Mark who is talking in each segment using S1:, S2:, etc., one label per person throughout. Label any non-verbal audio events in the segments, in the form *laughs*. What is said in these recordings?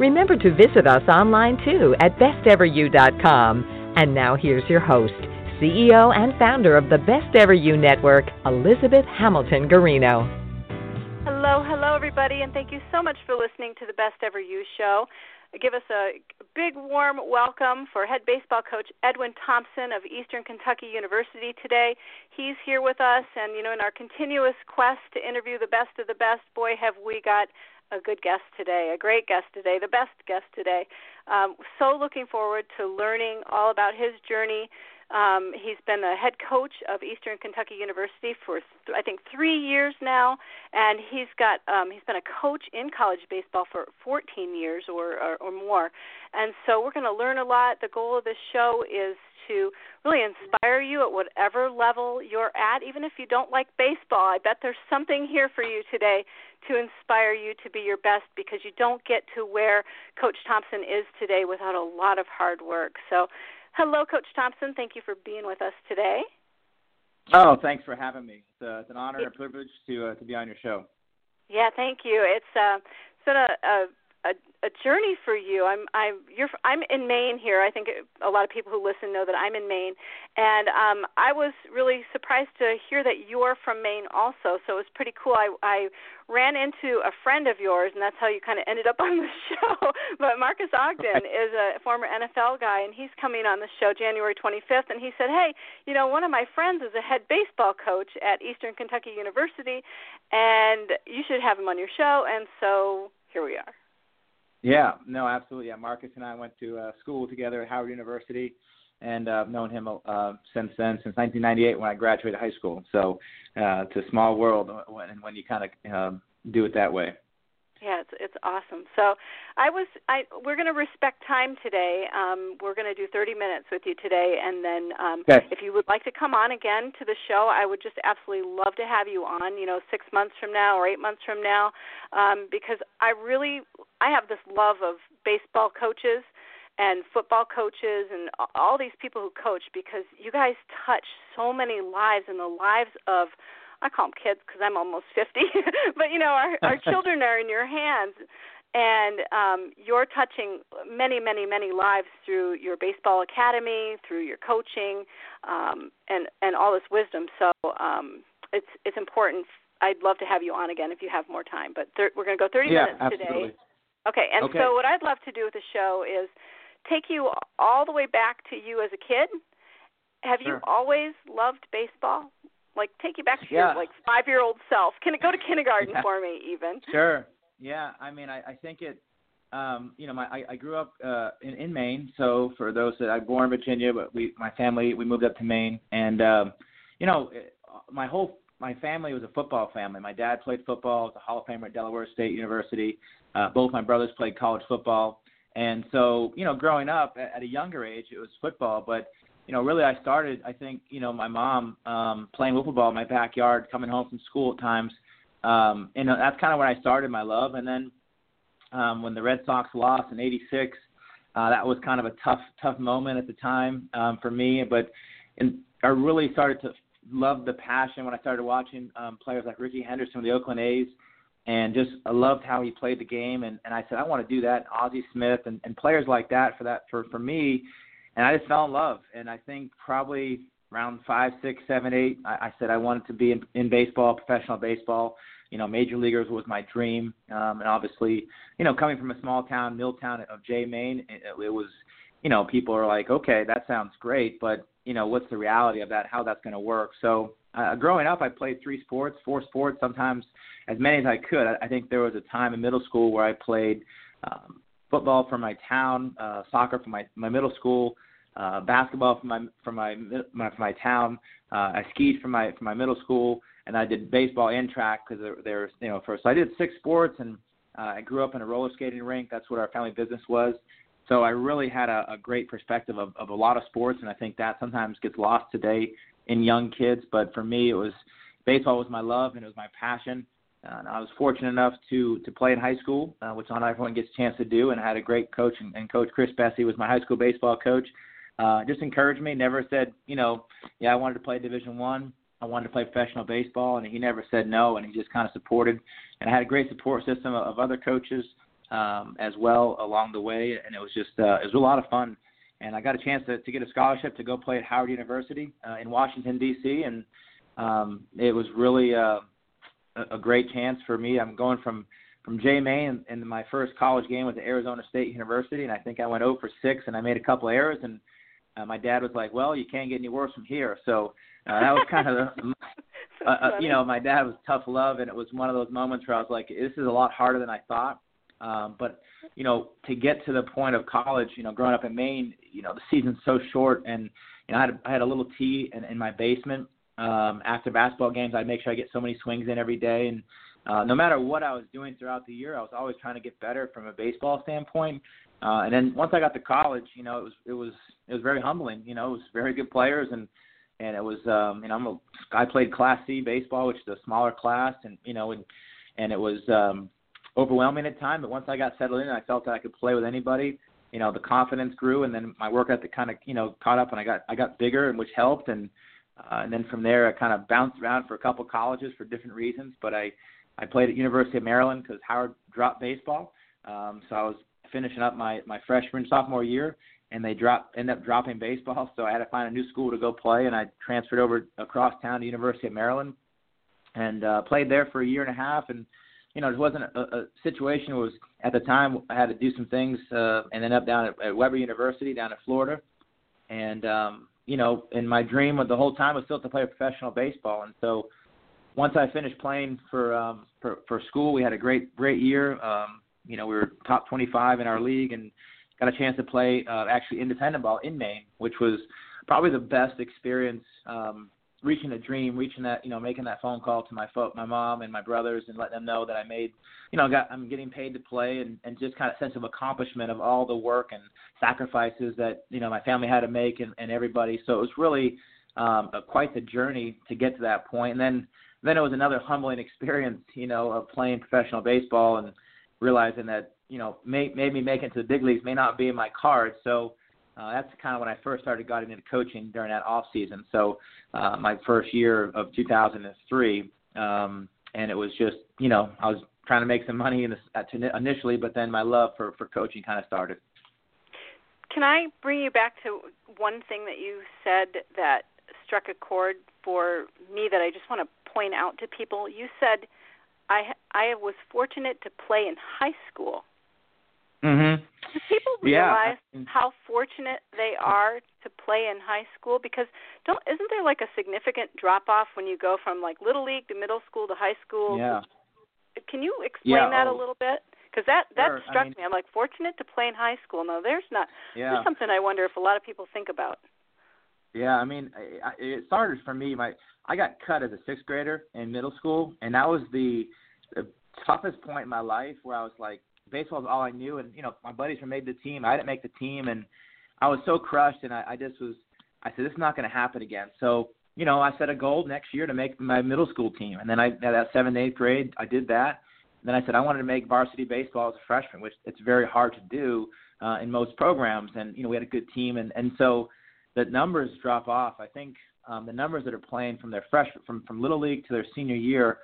S1: Remember to visit us online too at besteveryou.com. And now here's your host, CEO and founder of the Best Ever You Network, Elizabeth Hamilton Guarino.
S2: Hello, hello, everybody, and thank you so much for listening to the Best Ever You show. Give us a big warm welcome for head baseball coach Edwin Thompson of Eastern Kentucky University today. He's here with us, and you know, in our continuous quest to interview the best of the best, boy, have we got a good guest today, a great guest today, the best guest today. Um, so looking forward to learning all about his journey. Um, he's been the head coach of Eastern Kentucky University for th- I think three years now, and he's got um, he's been a coach in college baseball for 14 years or, or, or more. And so we're going to learn a lot. The goal of this show is to really inspire you at whatever level you're at, even if you don't like baseball. I bet there's something here for you today to inspire you to be your best because you don't get to where Coach Thompson is today without a lot of hard work. So, hello, Coach Thompson. Thank you for being with us today.
S3: Oh, thanks for having me. It's, uh, it's an honor and a privilege to uh, to be on your show.
S2: Yeah, thank you. It's uh, it's been a, a a, a journey for you. I'm I'm you're I'm in Maine here. I think a lot of people who listen know that I'm in Maine, and um, I was really surprised to hear that you're from Maine also. So it was pretty cool. I I ran into a friend of yours, and that's how you kind of ended up on the *laughs* show. but Marcus Ogden is a former NFL guy, and he's coming on the show January 25th. And he said, "Hey, you know, one of my friends is a head baseball coach at Eastern Kentucky University, and you should have him on your show." And so here we are.
S3: Yeah, no, absolutely. Yeah, Marcus and I went to uh, school together at Howard University, and uh, known him uh, since then, since 1998 when I graduated high school. So uh, it's a small world when when you kind of uh, do it that way.
S2: Yeah, it's it's awesome. So, I was I we're going to respect time today. Um, we're going to do 30 minutes with you today, and then um,
S3: okay.
S2: if you would like to come on again to the show, I would just absolutely love to have you on. You know, six months from now or eight months from now, um, because I really I have this love of baseball coaches and football coaches and all these people who coach because you guys touch so many lives and the lives of I call them kids because I'm almost 50, *laughs* but you know, our our *laughs* children are in your hands, and um, you're touching many, many, many lives through your baseball academy, through your coaching, um, and and all this wisdom. So um, it's it's important. I'd love to have you on again if you have more time, but thir- we're going to go 30
S3: yeah,
S2: minutes
S3: absolutely.
S2: today. Okay, and
S3: okay.
S2: so what I'd love to do with the show is take you all the way back to you as a kid. Have
S3: sure.
S2: you always loved baseball? Like take you back to
S3: yeah.
S2: your like five year old self. Can it go to *laughs* kindergarten yeah. for me even?
S3: Sure. Yeah. I mean, I, I think it. Um, you know, my I, I grew up uh, in in Maine. So for those that I born in Virginia, but we my family we moved up to Maine, and um, you know, my whole my family was a football family. My dad played football, was a Hall of Famer at Delaware State University. Uh, both my brothers played college football, and so you know, growing up at, at a younger age, it was football, but you know, really I started, I think, you know, my mom um, playing wiffle ball in my backyard, coming home from school at times. Um, and that's kind of when I started my love. And then um, when the Red Sox lost in '86, uh, that was kind of a tough, tough moment at the time um, for me. But and I really started to love the passion when I started watching um, players like Rickey Henderson of the Oakland A's, and just I loved how he played the game. And, and I said I want to do that. Ozzie Smith and, and players like that for that for for me and I just fell in love. And I think probably around five, six, seven, eight, I, I said I wanted to be in, in baseball, professional baseball. You know, major leaguers was my dream. Um, and obviously, you know, coming from a small town, Milltown of Jay, Maine, it, it was, you know, people are like, okay, that sounds great, but you know, what's the reality of that? How that's going to work? So, uh, growing up, I played three sports, four sports, sometimes as many as I could. I, I think there was a time in middle school where I played um, football for my town, uh, soccer for my my middle school, uh, basketball for my for my my for my town. Uh, I skied for my for my middle school, and I did baseball and track because there there's you know first so I did six sports, and uh, I grew up in a roller skating rink. That's what our family business was. so I really had a, a great perspective of, of a lot of sports, and I think that sometimes gets lost today in young kids. But for me, it was baseball was my love and it was my passion. And I was fortunate enough to to play in high school, uh, which not everyone gets a chance to do. And I had a great coach, and, and Coach Chris Bessie was my high school baseball coach. Uh, just encouraged me. Never said, you know, yeah, I wanted to play Division One. I. I wanted to play professional baseball, and he never said no. And he just kind of supported. And I had a great support system of, other coaches um, as well along the way. And it was just uh, it was a lot of fun. And I got a chance to, to get a scholarship to go play at Howard University uh, in Washington D.C. And um, it was really uh, a, great chance for me. I'm going from from Jay Maine, and, my first college game was at Arizona State University, and I think I went 0 for 6, and I made a couple errors, and uh, my dad was like, "Well, you can't get any worse from here." So uh, that was kind of the, *laughs* uh, uh, you know, my dad was tough love, and it was one of those moments where I was like, "This is a lot harder than I thought." Um, but you know, to get to the point of college, you know, growing up in Maine, you know, the season's so short, and you know, I had I had a little tee in, in my basement. Um, after basketball games, I'd make sure I get so many swings in every day, and uh, no matter what I was doing throughout the year, I was always trying to get better from a baseball standpoint. Uh, and then once I got to college, you know, it was it was it was very humbling. You know, it was very good players, and and it was um, you know I'm a, I played Class C baseball, which is a smaller class, and you know, and and it was um, overwhelming at times. But once I got settled in, I felt that I could play with anybody. You know, the confidence grew, and then my work ethic kind of you know caught up, and I got I got bigger, and which helped, and uh, and then from there I kind of bounced around for a couple colleges for different reasons, but I I played at University of Maryland because Howard dropped baseball. Um, so I was finishing up my my freshman sophomore year, and they dropped end up dropping baseball. *laughs* So I had to find a new school to go play, and I transferred over across town to University of Maryland, and uh, played there for a year and a half. And you know, it wasn't a, a situation. It was at the time I had to do some things, uh, and ended up down at, at Webber University down in Florida, and um, you know, and my dream of the whole time was still to play professional baseball, and so once I finished playing for um, for, for school, we had a great great year. Um, you know, we were top 25 in our league and got a chance to play uh, actually independent ball in Maine, which was probably the best experience. Um, reaching a dream, reaching that, you know, making that phone call to my fo- my mom and my brothers and letting them know that I made, you know, got I'm getting paid to play and and just kind of sense of accomplishment of all the work and sacrifices that you know my family had to make and, and everybody. So it was really um, a, quite the journey to get to that point. And then then it was another humbling *laughs* experience, you know, of playing professional baseball and realizing that you know may, maybe making it to the big leagues may not be in my cards. So uh, that's kind of when I first started getting into coaching during that off season. So uh, my first year of 2003, um, and it was just you know I was trying to make some money in this, initially, but then my love for for coaching kind of started.
S2: Can I bring you back to one thing that you said that struck a chord for me that I just want to point out to people. You said I I was fortunate to play in high school.
S3: Mm-hmm.
S2: Do people realize yeah. how fortunate they are to play in high school? Because don't isn't there like a significant drop off when you go from like little league to middle school to high school?
S3: Yeah.
S2: Can you explain
S3: yeah,
S2: that
S3: oh,
S2: a little bit? Because that that
S3: sure.
S2: struck
S3: I mean,
S2: me. I'm like fortunate to play in high school. No, there's not.
S3: Yeah.
S2: There's something I wonder if a lot of people think about.
S3: Yeah, I mean, I, it started for me. My I got cut as a sixth grader in middle school, and that was the, the toughest point in my life where I was like, baseball is all I knew, and you know, my buddies were made the team. I didn't make the team, and I was so crushed, and I, I just was. I said, this is not going to happen again. So, you know, I set a goal next year to make my middle school team, and then I that seventh, eighth grade, I did that. And then I said I wanted to make varsity baseball as a freshman, which it's very hard to do uh, in most programs. And you know, we had a good team, and and so the numbers drop off. I think um, the numbers that are playing from their fresh from from little league to their senior year,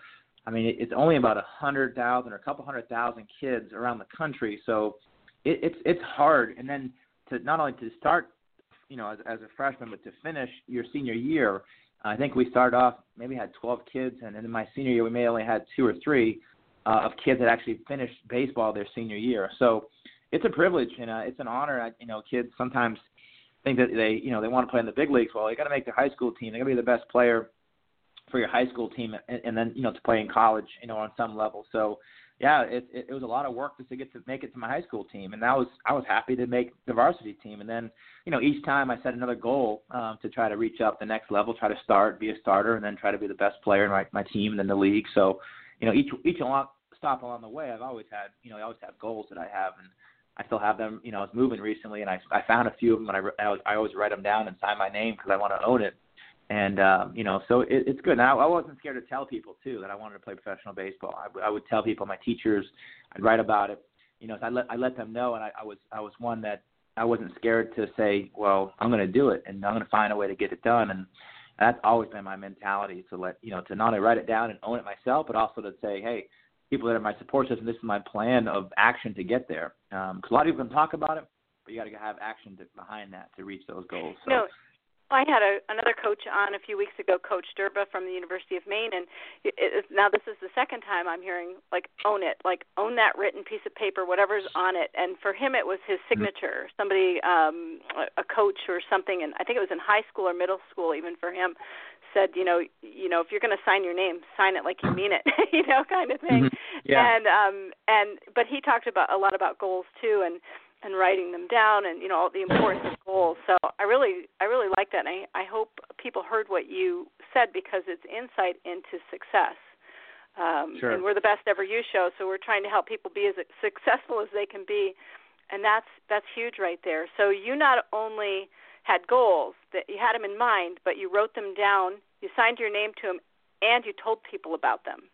S3: I mean, it's only about a hundred thousand or a couple hundred thousand kids around the country. So it, it's it's hard. And then to not only to start, you know, as, as a freshman, but to finish your senior year, I think we started off maybe had 12 kids, and in my senior year we may only had two or three uh, of kids that actually finished baseball their senior year. So it's a privilege and uh, it's an honor. You know, kids sometimes think that they you know they want to play in the big leagues. Well, you got to make their high school team. They got to be the best player for your high school team, and, and then you know to play in college, you know, on some level. So yeah, it, it, it was a lot of work just to get to make it to my high school team, and that was I was happy to make the varsity team. And then you know each time I set another goal um, to try to reach up the next level, try to start, be a starter, and then try to be the best player in my my team and then the league. So you know each each along, stop along the way, I've always had you know I always have goals that I have, and I still have them. You know, I was moving recently, and I I found a few of them, and I I, I always write them down and sign my name because I want to own it. And um, you know, so it, it's good. Now I wasn't scared to tell people too that I wanted to play professional baseball. I, I would tell people, my teachers, I'd write about it. You know, I let I let them know, and I, I was I was one that I wasn't scared to say, well, I'm going to do it, and I'm going to find a way to get it done. And that's always been my mentality to let you know to not only write it down and own it myself, but also to say, hey, people that are my support system, this is my plan of action to get there. Because um, a lot of people can talk about it, but you got to have action to, behind that to reach those goals. So,
S2: no, I had a, another coach on a few weeks ago, Coach Derba from the University of Maine, and it, it, now this is the second time I'm hearing like own it, like own that written piece of paper, whatever's on it. And for him, it was his mm-hmm. signature. Somebody, um, a coach or something, and I think it was in high school or middle school, even for him, said, you know, you know, if you're going to sign your name, sign it like you mean it, *laughs* you know, kind of thing.
S3: Mm-hmm. Yeah.
S2: And um, and but he talked about a lot about goals too, and and writing them down and you know all the importance of goals. So I really I really like that and I, I hope people heard what you said because it's insight into success. Um
S3: sure.
S2: and we're the best ever you show, so we're trying to help people be as successful as they can be. And that's that's huge right there. So you not only had goals that you had them in mind, but you wrote them down, you signed your name to them and you told people about them.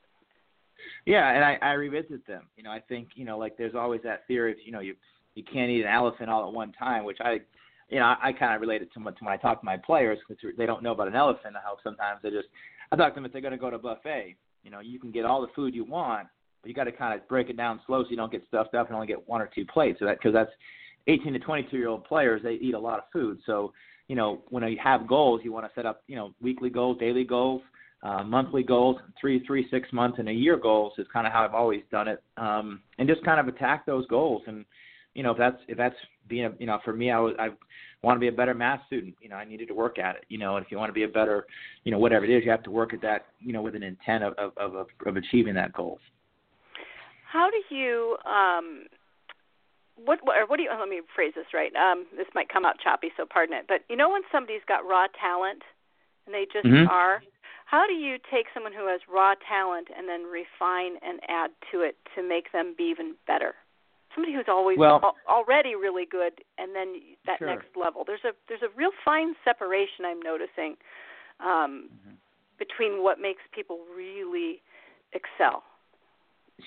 S3: Yeah, and I, I revisit them. You know, I think you know, like there's always that theory of you know you you can't eat an elephant all at one time, which I, you know, I, I kind of relate it to, to when I talk to my players because they don't know about an elephant. How sometimes they just, I talk to them if they're going to go to a buffet. You know, you can get all the food you want, but you got to kind of break it down slow so you don't get stuffed up and only get one or two plates. So that because that's 18 to 22 year old players, they eat a lot of food. So you know, when you have goals, you want to set up, you know, weekly goals, daily goals, uh, monthly goals, three, three, six months, and a year goals is kind of how I've always done it. Um, and just kind of attack those goals. And you know, if that's if that's being a you know, for me, I was I want to be a better math student. You know, I needed to work at it. You know, and if you want to be a better, you know, whatever it is, you have to work at that. You know, with an intent of of of, of achieving that goal.
S2: How do you um what what, what do you let me phrase this right um this might come out choppy so pardon it but you know when somebody's got raw talent and they just
S3: mm-hmm.
S2: are how do you take someone who has raw talent and then refine and add to it to make them be even better somebody who's always
S3: well,
S2: al- already really good and then that
S3: sure.
S2: next level. There's a there's a real fine separation i'm noticing um
S3: mm-hmm.
S2: between what makes people really excel.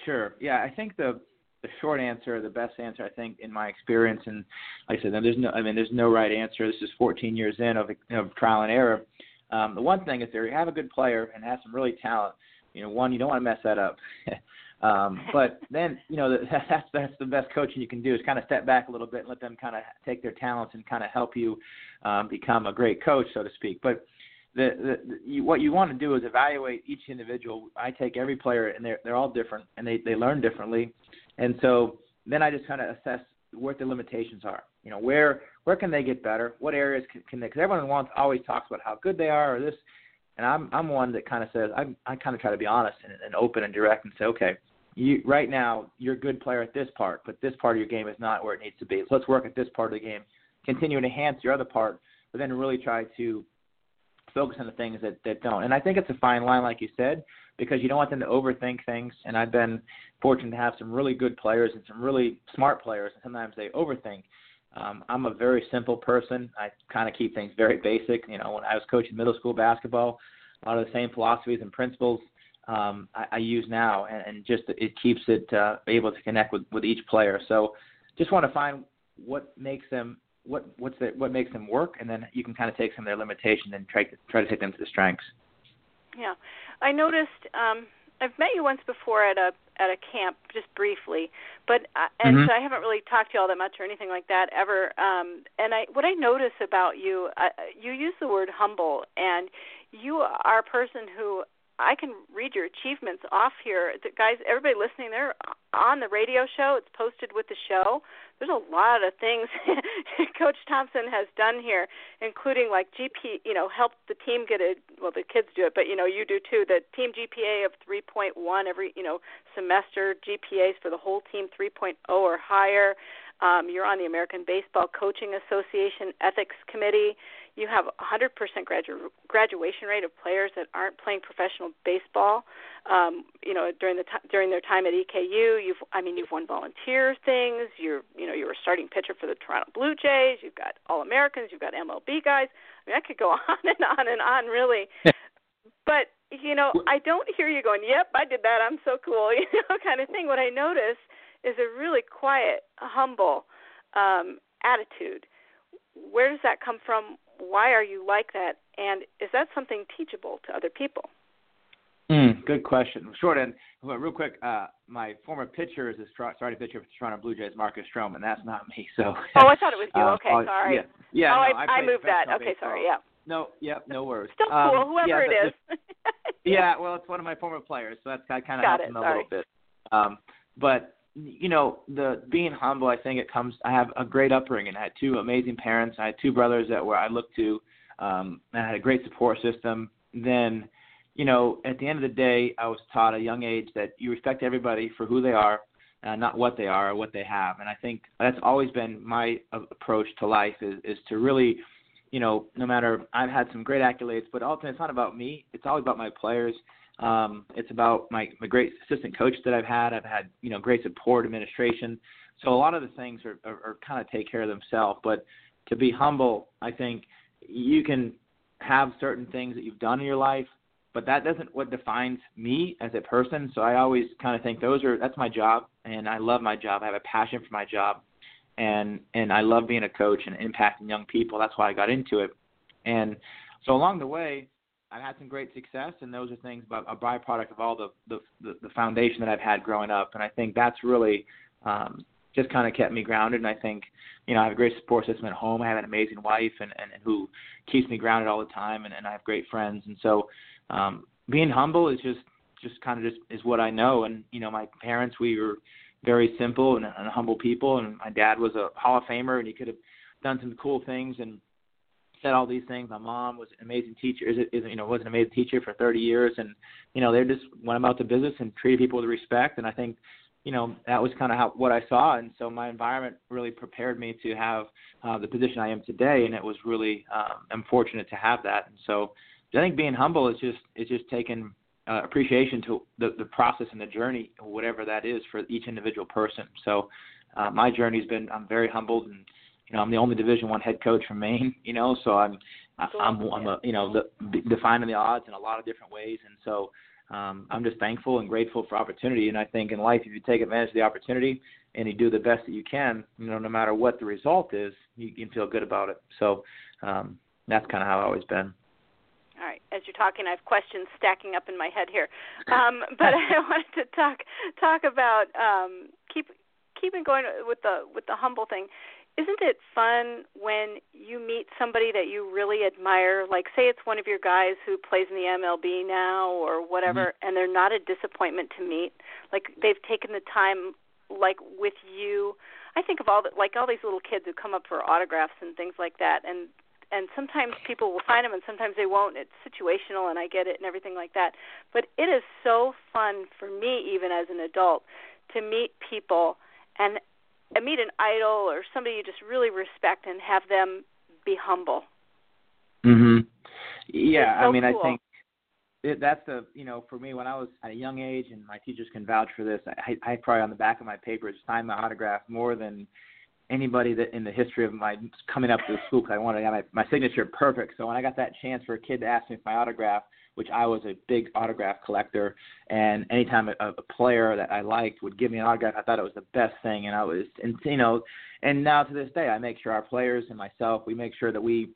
S3: Sure. Yeah i think the the short answer the best answer i think in my experience and like i said there's no i mean there's no right answer. This is 14 years in of of trial and error. Um the one thing is there you have a good player and has some really talent you know one you don't want to mess that up *laughs* Um, *laughs* but then, you know, *laughs* that's that's the best coaching you can do is kind of step back a little bit and let them kind of take their talents and kind of help you um, become a great coach, so to speak. But the, the, the you, what you want to do is evaluate each individual. I take every player, and they're they're all different, and they they learn differently, and so then I just kind of assess what the limitations are. You know, where where can they get better? What areas can, can they? Because everyone wants always talks about how good they are or this and I'm I'm one that kind of says I I kind of try to be honest and, and open and direct and say okay you right now you're a good player at this part but this part of your game is not where it needs to be. So let's work at this part of the game. Continue to enhance your other part but then really try to focus on the things that that don't. And I think it's a fine line like you said because you don't want them to overthink things. And I've been fortunate to have some really good players and some really smart players and sometimes they overthink um, I'm a very simple person. I kind of keep things very basic. You know, when I was coaching middle school basketball, a lot of the same philosophies and principles um, I, I use now, and, and just it keeps it uh, able to connect with, with each player. So, just want to find what makes them what what's the, what makes them work, and then you can kind of take some of their limitations and try to try to take them to the strengths.
S2: Yeah, I noticed. Um, I've met you once before at a at a camp just briefly, but uh, and
S3: mm-hmm.
S2: so I haven't really talked to you all that much or anything like that ever. Um, and I what I notice about you, uh, you use the word humble, and you are a person who I can read your achievements off here. The guys, everybody listening, they're on the radio show. It's posted with the show. There's a lot of things *laughs* Coach Thompson has done here, including like GP, you know, help the team get a well, the kids do it, but you know, you do too. The team GPA of 3.1 every you know semester, GPAs for the whole team 3.0 or higher. Um, you're on the American Baseball Coaching Association Ethics Committee. You have a 100% gradu- graduation rate of players that aren't playing professional baseball. Um, you know, during the t- during their time at EKU, you've I mean, you've won volunteer things. You're you know you were starting pitcher for the Toronto Blue Jays. You've got All Americans. You've got MLB guys. I mean, I could go *laughs* on and on and on, really. *laughs* but you know, I don't hear you going, "Yep, I did that. I'm so cool," *laughs* you know, kind of thing. What I notice is a really quiet, humble um, attitude. Where does that come from? Why are you like that? And is that something teachable to other people?
S3: Mm, good question. Short end, real quick. Uh, my former pitcher is a starting pitcher for the Toronto Blue Jays, Marcus Stroman. That's not me. So.
S2: Oh, I thought it was you. *laughs*
S3: Uh,
S2: okay,
S3: uh,
S2: sorry.
S3: Yeah. yeah
S2: oh,
S3: no,
S2: I,
S3: I,
S2: I moved that.
S3: baseball.
S2: Okay, sorry. Yeah.
S3: No, yeah, no worries.
S2: Still
S3: um,
S2: cool, whoever
S3: yeah,
S2: it
S3: the,
S2: is.
S3: Yeah, well, it's one of my former players, so that's kind of
S2: Got
S3: helped
S2: it,
S3: him a
S2: sorry.
S3: little bit. Um, but you know, the being humble, I think it comes. I have a great upbringing. I had two amazing parents. I had two brothers that were I looked to. Um, I had a great support system. Then, you know, at the end of the day, I was taught at a young age that you respect everybody for who they are, uh, not what they are or what they have. And I think that's always been my approach to life is is to really, you know, no matter I've had some great accolades, but ultimately it's not about me. It's always about my players. Um, it's about my, my great assistant coach that I've had. I've had you know great support, administration. So a lot of the things are, are, are kind of take care of themselves. But to be humble, I think you can have certain things that you've done in your life, but that doesn't what defines me as a person. So I always kind of think those are that's my job, and I love my job. I have a passion for my job, and and I love being a coach and impacting young people. That's why I got into it, and so along the way, I've had some great success, and those are things, but a byproduct of all the the, the, foundation that I've had growing up, and I think that's really um, just kind of kept me grounded. And I think, you know, I have a great support system at home. I have an amazing wife, and and, and who keeps me grounded all the time, and, and I have great friends, and so um, being humble is just just kind of just is what I know. And you know, my parents, we were very simple and, and humble people, and my dad was a Hall of Famer, and he could have done some cool things and said all these things. My mom was an amazing teacher. Is, is you know was an amazing teacher for 30 years, and you know they just went about the business and treated people with respect. And I think you know that was kind of how what I saw, and so my environment really prepared me to have uh, the position I am today, and it was really um, I'm fortunate to have that. And so I think being humble is just is just taking uh, appreciation to the the process and the journey, whatever that is for each individual person. So uh, my journey's been I'm very humbled and you know, I'm the only Division One head coach from Maine. You know, so I'm I'm I'm a you know the, defining the odds in a lot of different ways, and so um, I'm just thankful and grateful for opportunity. And I think in life, if you take advantage of the opportunity and you do the best that you can, you know, no matter what the result is, you can feel good about it. So um, that's kind of how I've always been.
S2: All right. As you're talking, I have questions stacking up in my head here, um, *laughs* but I *laughs* wanted to talk talk about um, keep keeping going with the with the humble thing isn't it fun when you meet somebody that you really admire? Like say it's one of your guys who plays in the MLB now or whatever
S3: mm-hmm.
S2: and they're not a disappointment to meet. Like they've taken the time like with you. I think of all the like all these little kids who come up for autographs and things like that and and sometimes people will find them and sometimes they won't. It's situational and I get it and everything like that. But it is so fun for me even as an adult to meet people and meet an idol or somebody you just really respect and have them be humble.
S3: Mhm. Yeah,
S2: so
S3: I mean,
S2: cool.
S3: I think it, that's the you know for me when I was at a young age, and my teachers can vouch for this. I, I probably on the back of my papers signed my autograph more than anybody that in the history of my coming up to school because I wanted to have my, my signature perfect. So when I got that chance for a kid to ask me for my autograph, which I was a big autograph collector, and anytime a, a player that I liked would give me an autograph, I thought it was the best thing, and I was, and you know, and now to this day, I make sure our players and myself, we make sure that we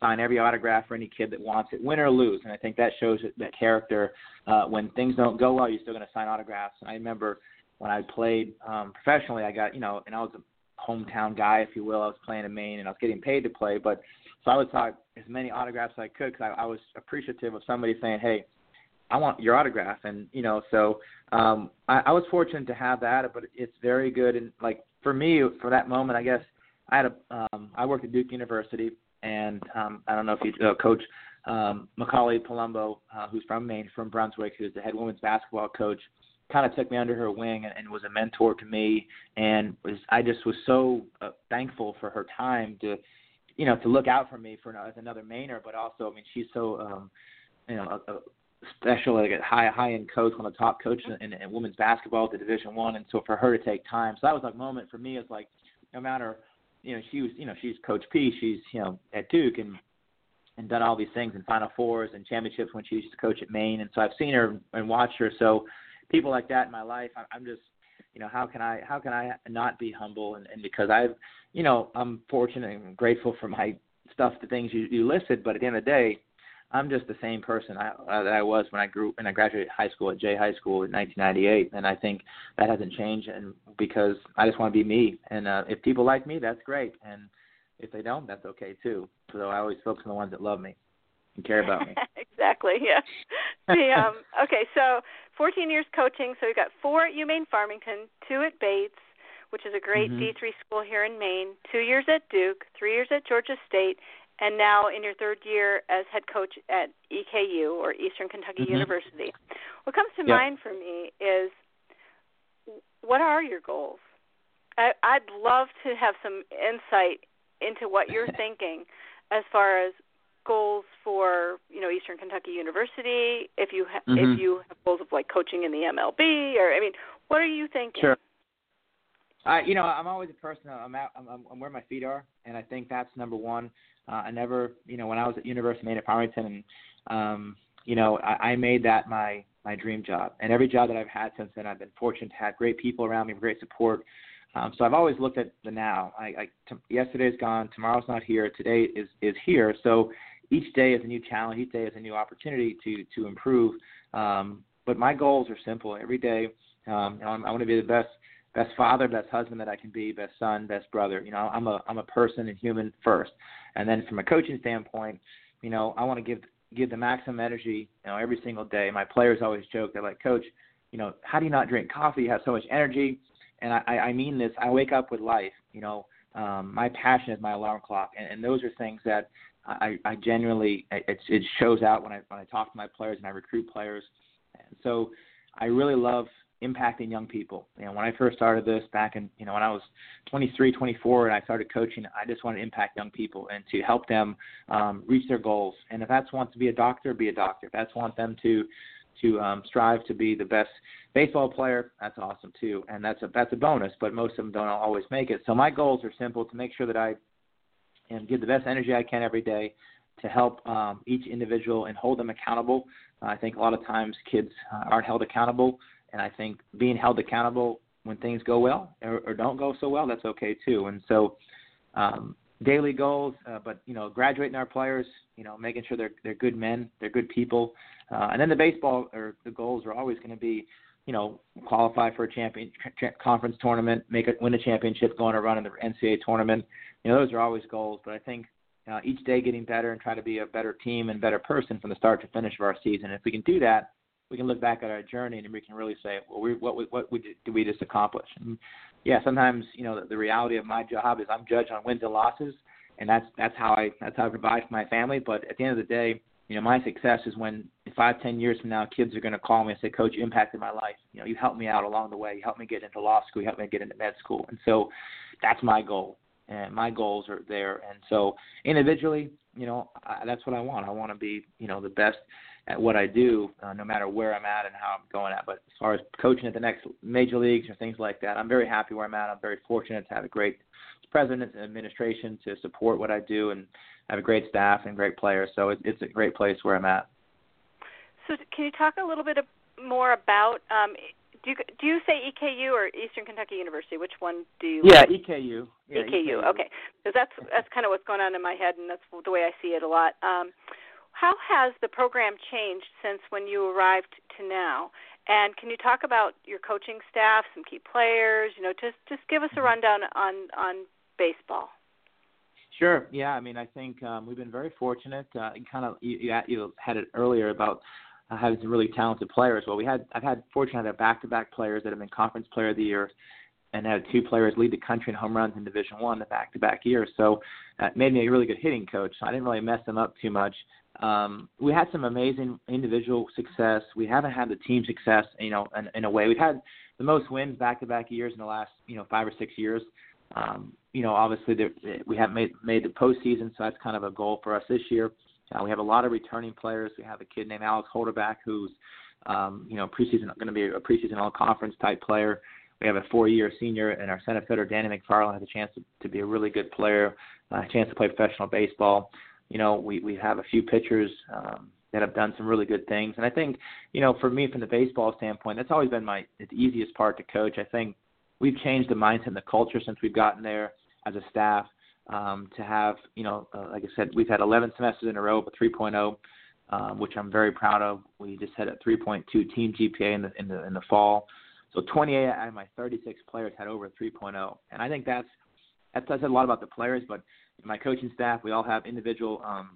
S3: sign every autograph for any kid that wants it, win or lose, and I think that shows that character. Uh, when things don't go well, you're still going to sign autographs. And I remember when I played um, professionally, I got, you know, and I was a hometown guy, if you will. I was playing in Maine, and I was getting paid to play, but so I would sign as many autographs as I could because I, I was appreciative of somebody saying, "Hey, I want your autograph," and you know, so um, I, I was fortunate to have that. But it's very good, and like for me, for that moment, I guess I had a um, I worked at Duke University, and um, I don't know if you uh, coach um, McCallie Palombo, uh, who's from Maine, from Brunswick, who's the head women's basketball coach. kind of took me under her wing and, and was a mentor to me and was I just was so uh, thankful for her time to you know to look out for me for as another Mainer but also I mean she's so um you know a, a special like a high high end coach one of the top coaches in, in women's basketball the division one and so for her to take time so that was like moment for me it's like no matter you know she was you know she's coach P she's you know at Duke and and done all these things in Final Fours and championships when she used to coach at Maine. And so I've seen her and watched her. So people like that in my life, I'm just, you know, how can I how can I not be humble? And, and because I've, you know, I'm fortunate and grateful for my stuff, the things you, you listed. But at the end of the day, I'm just the same person I, uh, that I was when I grew when I graduated high school at Jay High School in 1998, and I think that hasn't changed. And because I just want to be me, and uh, if people like me, that's great. And if they don't, that's okay too. So I always focus on the ones that love me and care about me. *laughs*
S2: exactly. Yeah. *laughs* the, um, okay, so 14 years coaching. So we've got four at UMaine Farmington, two at Bates, which is a great
S3: mm-hmm.
S2: D3 school here in Maine. Two years at Duke, three years at Georgia State, and now in your third year as head coach at EKU or Eastern Kentucky
S3: mm-hmm.
S2: University. What comes to
S3: yep.
S2: mind for me is what are your goals? I, I'd love to have some insight into what you're *laughs* thinking as far as goals for you know Eastern Kentucky University. If you ha-
S3: mm-hmm.
S2: if you have goals of like coaching in the MLB, or I mean, what are you thinking?
S3: Sure. I, you know, I'm always a person. I'm out. I'm, I'm where my feet are, and I think that's number one. Uh, I never, you know, when I was at University of Maine at Farmington, and um, you know, I, I made that my my dream job. And every job that I've had since then, I've been fortunate to have great people around me, great support. Um, so I've always looked at the now. I, I t- yesterday's gone, tomorrow's not here, today is is here. So each day is a new challenge, each day is a new opportunity to to improve. Um, but my goals are simple. Every day, um, I want to be the best best father, best husband that I can be, best son, best brother. You know, I'm a I'm a person and human first. And then from a coaching standpoint, you know, I want to give give the maximum energy, you know, every single day. My players always joke, they're like, Coach, you know, how do you not drink coffee? You have so much energy and I, I mean this. I wake up with life. You know, um, my passion is my alarm clock, and, and those are things that I, I genuinely it, it shows out when I when I talk to my players and I recruit players. And so I really love impacting young people. You know, when I first started this back in you know when I was 23, 24, and I started coaching, I just wanted to impact young people and to help them um, reach their goals. And if that's want to be a doctor, be a doctor. If that's want them to to um, strive to be the best baseball player, that's awesome too, and that's a that's a bonus. But most of them don't always make it. So my goals are simple: to make sure that I and give the best energy I can every day to help um, each individual and hold them accountable. Uh, I think a lot of times kids uh, aren't held accountable, and I think being held accountable when things go well or, or don't go so well, that's okay too. And so, um, daily goals, uh, but you know, graduating our players, you know, making sure they're they're good men, they're good people, uh, and then the baseball or the goals are always going to be, you know, qualify for a champion conference tournament, make it win a championship, go on a run in the NCAA tournament. You know, those are always goals. But I think uh, each day getting better and try to be a better team and better person from the start to finish of our season. If we can do that, we can look back at our journey and we can really say, well, we, what what what did we just accomplish? And yeah, sometimes you know the, the reality of my job is I'm judged on wins and losses, and that's that's how I that's how I provide for my family. But at the end of the day, you know, my success is when five, ten years from now, kids are going to call me and say, "Coach, you impacted my life. You know, you helped me out along the way. You helped me get into law school. You helped me get into med school." And so, that's my goal, and my goals are there. And so, individually, you know, I, that's what I want. I want to be, you know, the best at what I do, uh, no matter where I'm at and how I'm going at. But as far as coaching at the next major leagues or things like that, I'm very happy where I'm at. I'm very fortunate to have a great president and administration to support what I do, and have a great staff and great players. So it, it's a great place where I'm at.
S2: So can you talk a little bit more about? Um, do you do you say EKU or Eastern Kentucky University? Which one do you?
S3: Yeah, EKU. Yeah,
S2: EKU. EKU. Okay, because that's that's kind of what's going on in my head, and that's the way I see it a lot. Um, how has the program changed since when you arrived to now? And can you talk about your coaching staff, some key players? You know, just just give us a rundown on on baseball.
S3: Sure. Yeah. I mean, I think um, we've been very fortunate. Uh, kind of you, you, you had it earlier about uh, having some really talented players. Well, we had I've had fortunate to have back-to-back players that have been Conference Player of the Year, and had two players lead the country in home runs in Division One the back-to-back years. So that made me a really good hitting coach. I didn't really mess them up too much um, we had some amazing individual success. We haven't had the team success, you know, in, in a way. We've had the most wins back-to-back years in the last, you know, five or six years. Um, you know, obviously there, we haven't made made the postseason, so that's kind of a goal for us this year. Uh, we have a lot of returning players. We have a kid named Alex Holderback who's, um, you know, preseason going to be a preseason all-conference type player. We have a four-year senior, and our center fielder Danny McFarland has a chance to, to be a really good player, uh, a chance to play professional baseball. You know, we we have a few pitchers um, that have done some really good things, and I think, you know, for me from the baseball standpoint, that's always been my the easiest part to coach. I think we've changed the mindset and the culture since we've gotten there as a staff um, to have, you know, uh, like I said, we've had 11 semesters in a row with 3.0, um, which I'm very proud of. We just had a 3.2 team GPA in the in the in the fall. So 28 out of my 36 players had over 3.0, and I think that's that says a lot about the players. But my coaching staff, we all have individual um,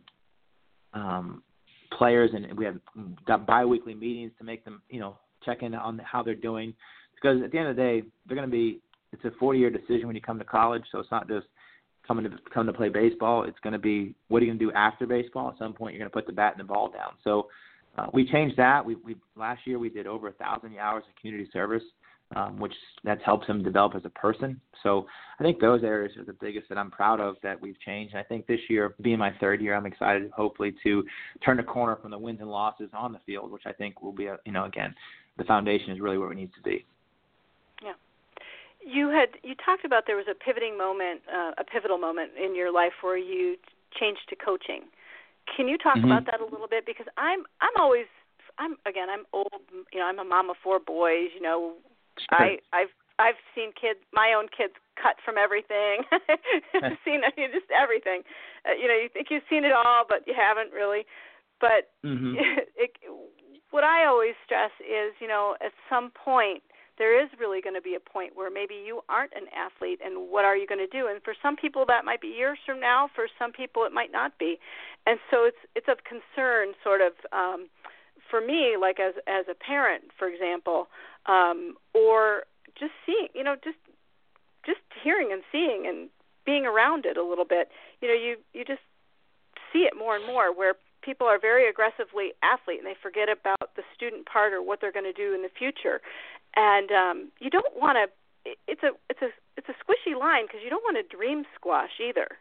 S3: um, players, and we have got biweekly meetings to make them, you know, check in on how they're doing. Because at the end of the day, they're going to be. It's a 40-year decision when you come to college, so it's not just coming to come to play baseball. It's going to be what are you going to do after baseball? At some point, you're going to put the bat and the ball down. So uh, we changed that. We, we last year we did over a thousand hours of community service, um, which that's helps him develop as a person. So I think those areas are the biggest that I'm proud of that we've changed. And I think this year, being my third year, I'm excited hopefully to turn the corner from the wins and losses on the field, which I think will be a you know again the foundation is really where we need to be
S2: you had you talked about there was a pivoting moment, uh, a pivotal moment in your life where you changed to coaching. Can you talk
S3: mm-hmm.
S2: about that a little bit? Because I'm I'm always I'm again I'm old. You know I'm a mom of four boys. You know
S3: sure.
S2: I I've I've seen kids my own kids cut from everything. *laughs* *laughs* Seen just everything. Uh, you know you think you've seen it all, but you haven't really. But
S3: mm-hmm. *laughs*
S2: it, what I always stress is you know at some point there is really going to be a point where maybe you aren't an athlete and what are you going to do? And for some people that might be years from now. For some people it might not be. And so it's it's of concern sort of um for me like as as a parent for example um or just seeing you know just just hearing and seeing and being around it a little bit. You know you you just see it more and more where people are very aggressively athlete and they forget about the student part or what they're going to do in the future and um, you don't want to. It's a it's a it's a squishy line because you don't want to dream squash either.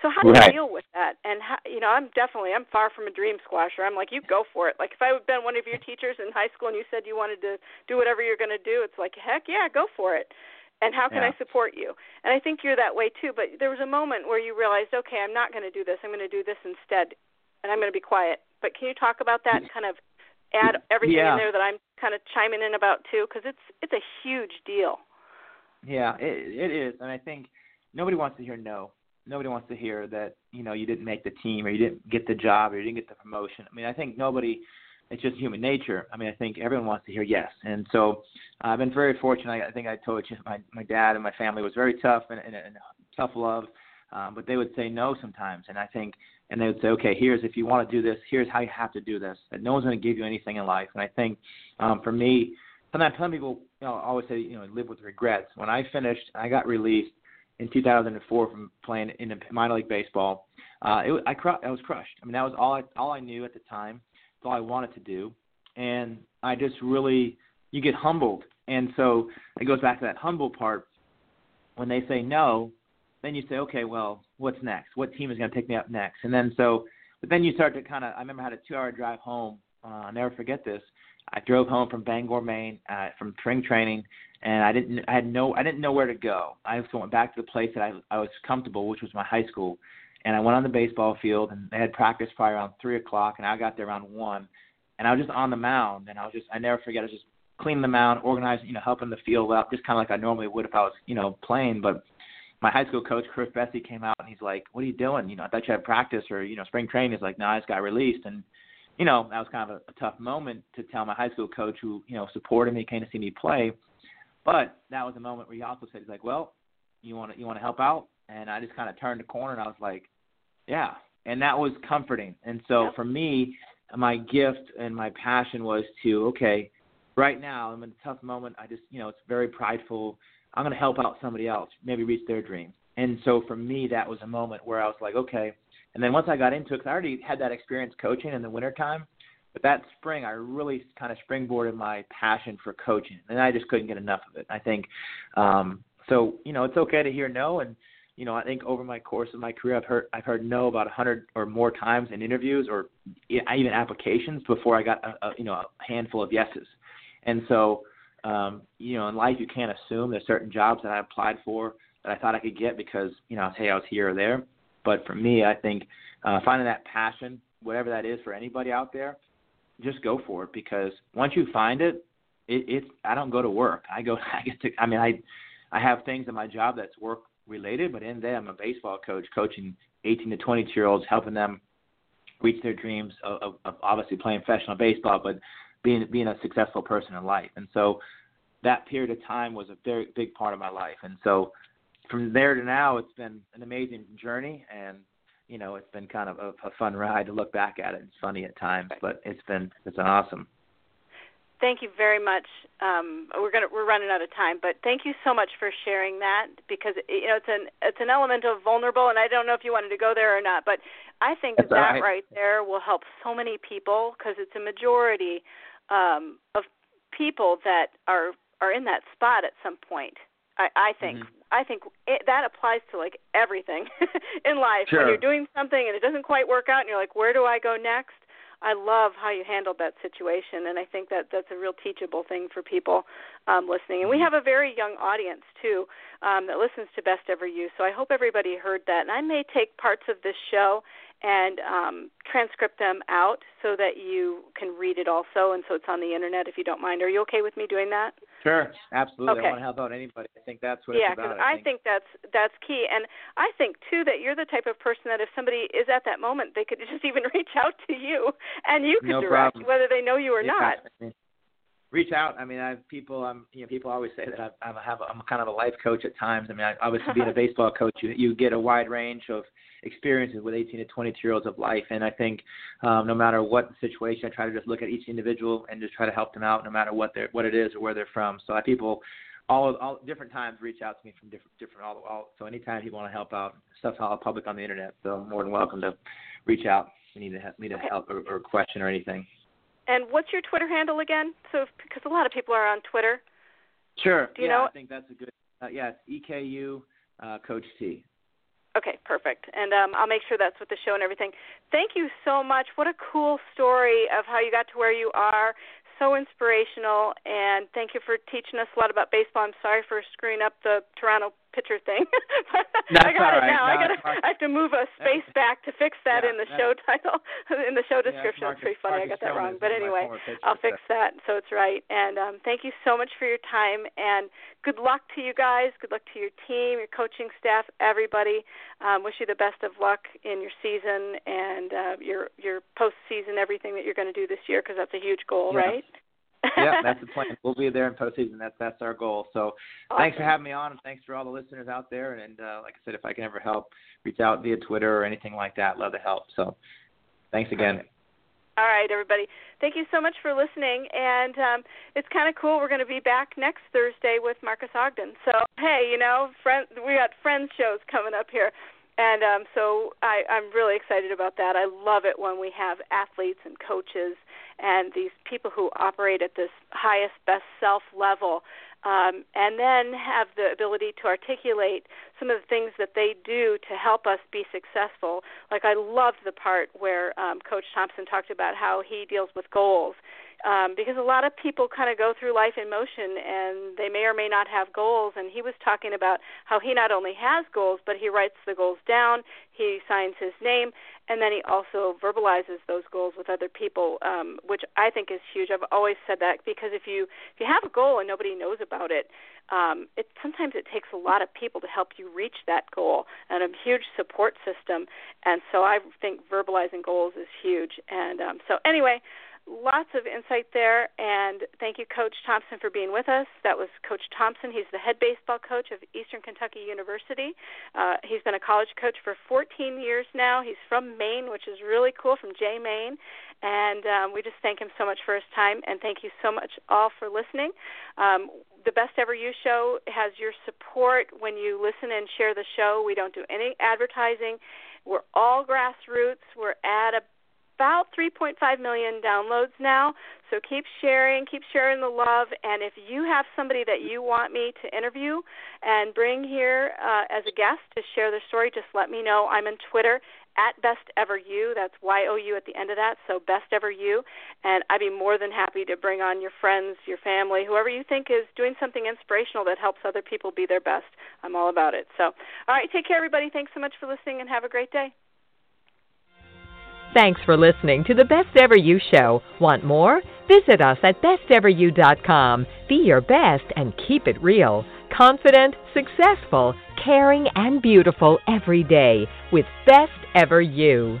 S2: So how do
S3: right.
S2: you deal with that? And how, you know, I'm definitely I'm far from a dream squasher. I'm like, you go for it. Like if I had been one of your teachers in high school and you said you wanted to do whatever you're going to do, it's like, heck yeah, go for it. And how can
S3: yeah.
S2: I support you? And I think you're that way too. But there was a moment where you realized, okay, I'm not going to do this. I'm going to do this instead, and I'm going to be quiet. But can you talk about that and kind of add everything
S3: yeah.
S2: in there that I'm kind of chiming in about too, because it's it's a huge deal.
S3: Yeah, it, it is, and I think nobody wants to hear no. Nobody wants to hear that you know you didn't make the team or you didn't get the job or you didn't get the promotion. I mean, I think nobody. It's just human nature. I mean, I think everyone wants to hear yes, and so I've been very fortunate. I, I think I told you my my dad and my family was very tough and, and, and tough love, um, but they would say no sometimes, and I think and they would say, okay, here's if you want to do this, here's how you have to do this. That no one's going to give you anything in life. And I think um, for me, sometimes some people, you know, always say, you know, live with regrets. When I finished, I got released in 2004 from playing in minor league baseball. Uh, it, I, cr- I was crushed. I mean, that was all I, all I knew at the time. It's all I wanted to do, and I just really, you get humbled. And so it goes back to that humble part. When they say no, then you say, okay, well, what's next? What team is going to pick me up next? And then so, but then you start to kind of. I remember I had a two-hour drive home. Uh, I'll never forget this. I drove home from Bangor, Maine, uh, from spring training, and I didn't. I had no. I didn't know where to go. I just went back to the place that I I was comfortable, which was my high school. And I went on the baseball field, and they had practice probably around three o'clock, and I got there around one. And I was just on the mound, and I was just. I never forget. I was just cleaning the mound, organizing, you know, helping the field out, just kind of like I normally would if I was, you know, playing. But my high school coach Chris Bessie came out and he's like, "What are you doing? You know, I thought you had practice or you know spring training." He's like, "No, I just got released." And you know, that was kind of a, a tough moment to tell my high school coach who you know supported me, came to see me play. But that was a moment where he also said, "He's like, well, you want to you want to help out?" And I just kind of turned the corner and I was like, "Yeah." And that was comforting. And so
S2: yep.
S3: for me, my gift and my passion was to okay, right now I'm in a tough moment. I just you know it's very prideful I'm going to help out somebody else, maybe reach their dream. And so for me, that was a moment where I was like, okay, And then once I got into it, cause I already had that experience coaching in the wintertime, but that spring I really kind of springboarded my passion for coaching, and I just couldn't get enough of it. I think um, so. You know, it's okay to hear no, and you know, I think over my course of my career, I've heard I've heard no about a hundred or more times in interviews or even applications before I got a, a you know a handful of yeses. And so, um, you know, in life you can't assume there's certain jobs that I applied for that I thought I could get because you know, hey, I was here or there. But for me, I think uh, finding that passion, whatever that is for anybody out there, just go for it because once you find it, it it's I don't go to work. I go *laughs* I get to I mean I I have things in my job that's work related, but in there I'm a baseball coach coaching 18 to 22 year olds, helping them reach their dreams of, of, of obviously playing professional baseball, but being being a successful person in life. And so that period of time was a very big part of my life. And so from there to now, it's been an amazing journey, and you know, it's been kind of a, a fun ride to look back at it. It's funny at times, but it's been it's been awesome.
S2: Thank you very much. Um, we're gonna we're running out of time, but thank you so much for sharing that because you know it's an it's an element of vulnerable, and I don't know if you wanted to go there or not, but I think that that right there will help so many people because it's a majority um, of people that are are in that spot at some point. I, I think mm-hmm. I think it, that applies to like everything *laughs* in life.
S3: Sure.
S2: When you're doing something and it doesn't quite work out, and you're like, where do I go next? I love how you handled that situation, and I think that that's a real teachable thing for people um, listening. And we mm-hmm. have a very young audience too um, that listens to Best Ever You, so I hope everybody heard that. And I may take parts of this show and um, transcript them out so that you can read it also, and so it's on the internet if you don't mind. Are you okay with me doing that?
S3: Sure, absolutely.
S2: Okay.
S3: I want to help out anybody. I think that's what
S2: yeah,
S3: it's about.
S2: I, I think. think that's that's key, and I think too that you're the type of person that if somebody is at that moment, they could *laughs* just even reach out to you, and you could
S3: no
S2: direct
S3: problem.
S2: whether they know you or
S3: yeah,
S2: not.
S3: I mean, reach out. I mean, I have people. I'm you know people always say that I, I have I'm kind of a life coach at times. I mean, I, obviously being a *laughs* baseball coach, you you get a wide range of experiences with 18 to 22 year olds of life. And I think um, no matter what the situation, I try to just look at each individual and just try to help them out, no matter what they're what it is or where they're from. So I people all all different times reach out to me from different different all, all so anytime you want to help out stuff's all public on the internet so more than welcome to reach out if you need to have, need a help or, or question or anything.
S2: And what's your twitter handle again? So because a lot of people are on twitter.
S3: Sure.
S2: Do you
S3: yeah,
S2: know
S3: i think that's a good uh, eku uh, coach t
S2: Okay, perfect. And um, I'll make sure that's with the show and everything. Thank you so much. What a cool story of how you got to where you are. So inspirational. And thank you for teaching us a lot about baseball. I'm sorry for screwing up the Toronto pitcher thing. *laughs* I got
S3: it
S2: now.
S3: No,
S2: I got. I have to move a space back to fix that
S3: yeah,
S2: in the show *laughs* title, in the show
S3: yeah,
S2: description.
S3: Marcus,
S2: it's pretty funny. I got that wrong, but anyway, I'll fix that so it's right. And um, thank you so much for your time and good luck to you guys. Good luck to your team, your coaching staff, everybody. Um, wish you the best of luck in your season and uh, your your postseason, everything that you're going to do this year, because that's a huge goal,
S3: yeah.
S2: right?
S3: Yeah, *laughs* that's the plan. We'll be there in postseason. That's that's our goal. So,
S2: awesome.
S3: thanks for having me on, and thanks for all the listeners out there. And uh, like I said, if I can ever help, reach out via Twitter or anything like that. Love to help. So, thanks again.
S2: All right, everybody. Thank you so much for listening. And um, it's kind of cool. We're going to be back next Thursday with Marcus Ogden. So hey, you know, friend, we got friends shows coming up here. And um, so I, I'm really excited about that. I love it when we have athletes and coaches and these people who operate at this highest, best self level, um, and then have the ability to articulate some of the things that they do to help us be successful. Like I loved the part where um, Coach Thompson talked about how he deals with goals um, because a lot of people kind of go through life in motion and they may or may not have goals. And he was talking about how he not only has goals, but he writes the goals down, he signs his name, and then he also verbalizes those goals with other people, um, which I think is huge. I've always said that because if you if you have a goal and nobody knows about it, um, it sometimes it takes a lot of people to help you reach that goal and a huge support system. And so I think verbalizing goals is huge. And um, so anyway lots of insight there. And thank you, Coach Thompson, for being with us. That was Coach Thompson. He's the head baseball coach of Eastern Kentucky University. Uh, he's been a college coach for 14 years now. He's from Maine, which is really cool, from Jay, Maine. And um, we just thank him so much for his time. And thank you so much all for listening. Um, the Best Ever You show has your support when you listen and share the show. We don't do any advertising. We're all grassroots. We're at about 3.5 million downloads now. So keep sharing, keep sharing the love. And if you have somebody that you want me to interview and bring here uh, as a guest to share their story, just let me know. I'm on Twitter at Best Ever You. That's Y O U at the end of that. So Best Ever You, and I'd be more than happy to bring on your friends, your family, whoever you think is doing something inspirational that helps other people be their best. I'm all about it. So, all right, take care, everybody. Thanks so much for listening, and have a great day.
S1: Thanks for listening to the Best Ever You Show. Want more? Visit us at besteveryou.com. Be your best and keep it real. Confident, successful, caring, and beautiful every day with Best Ever You.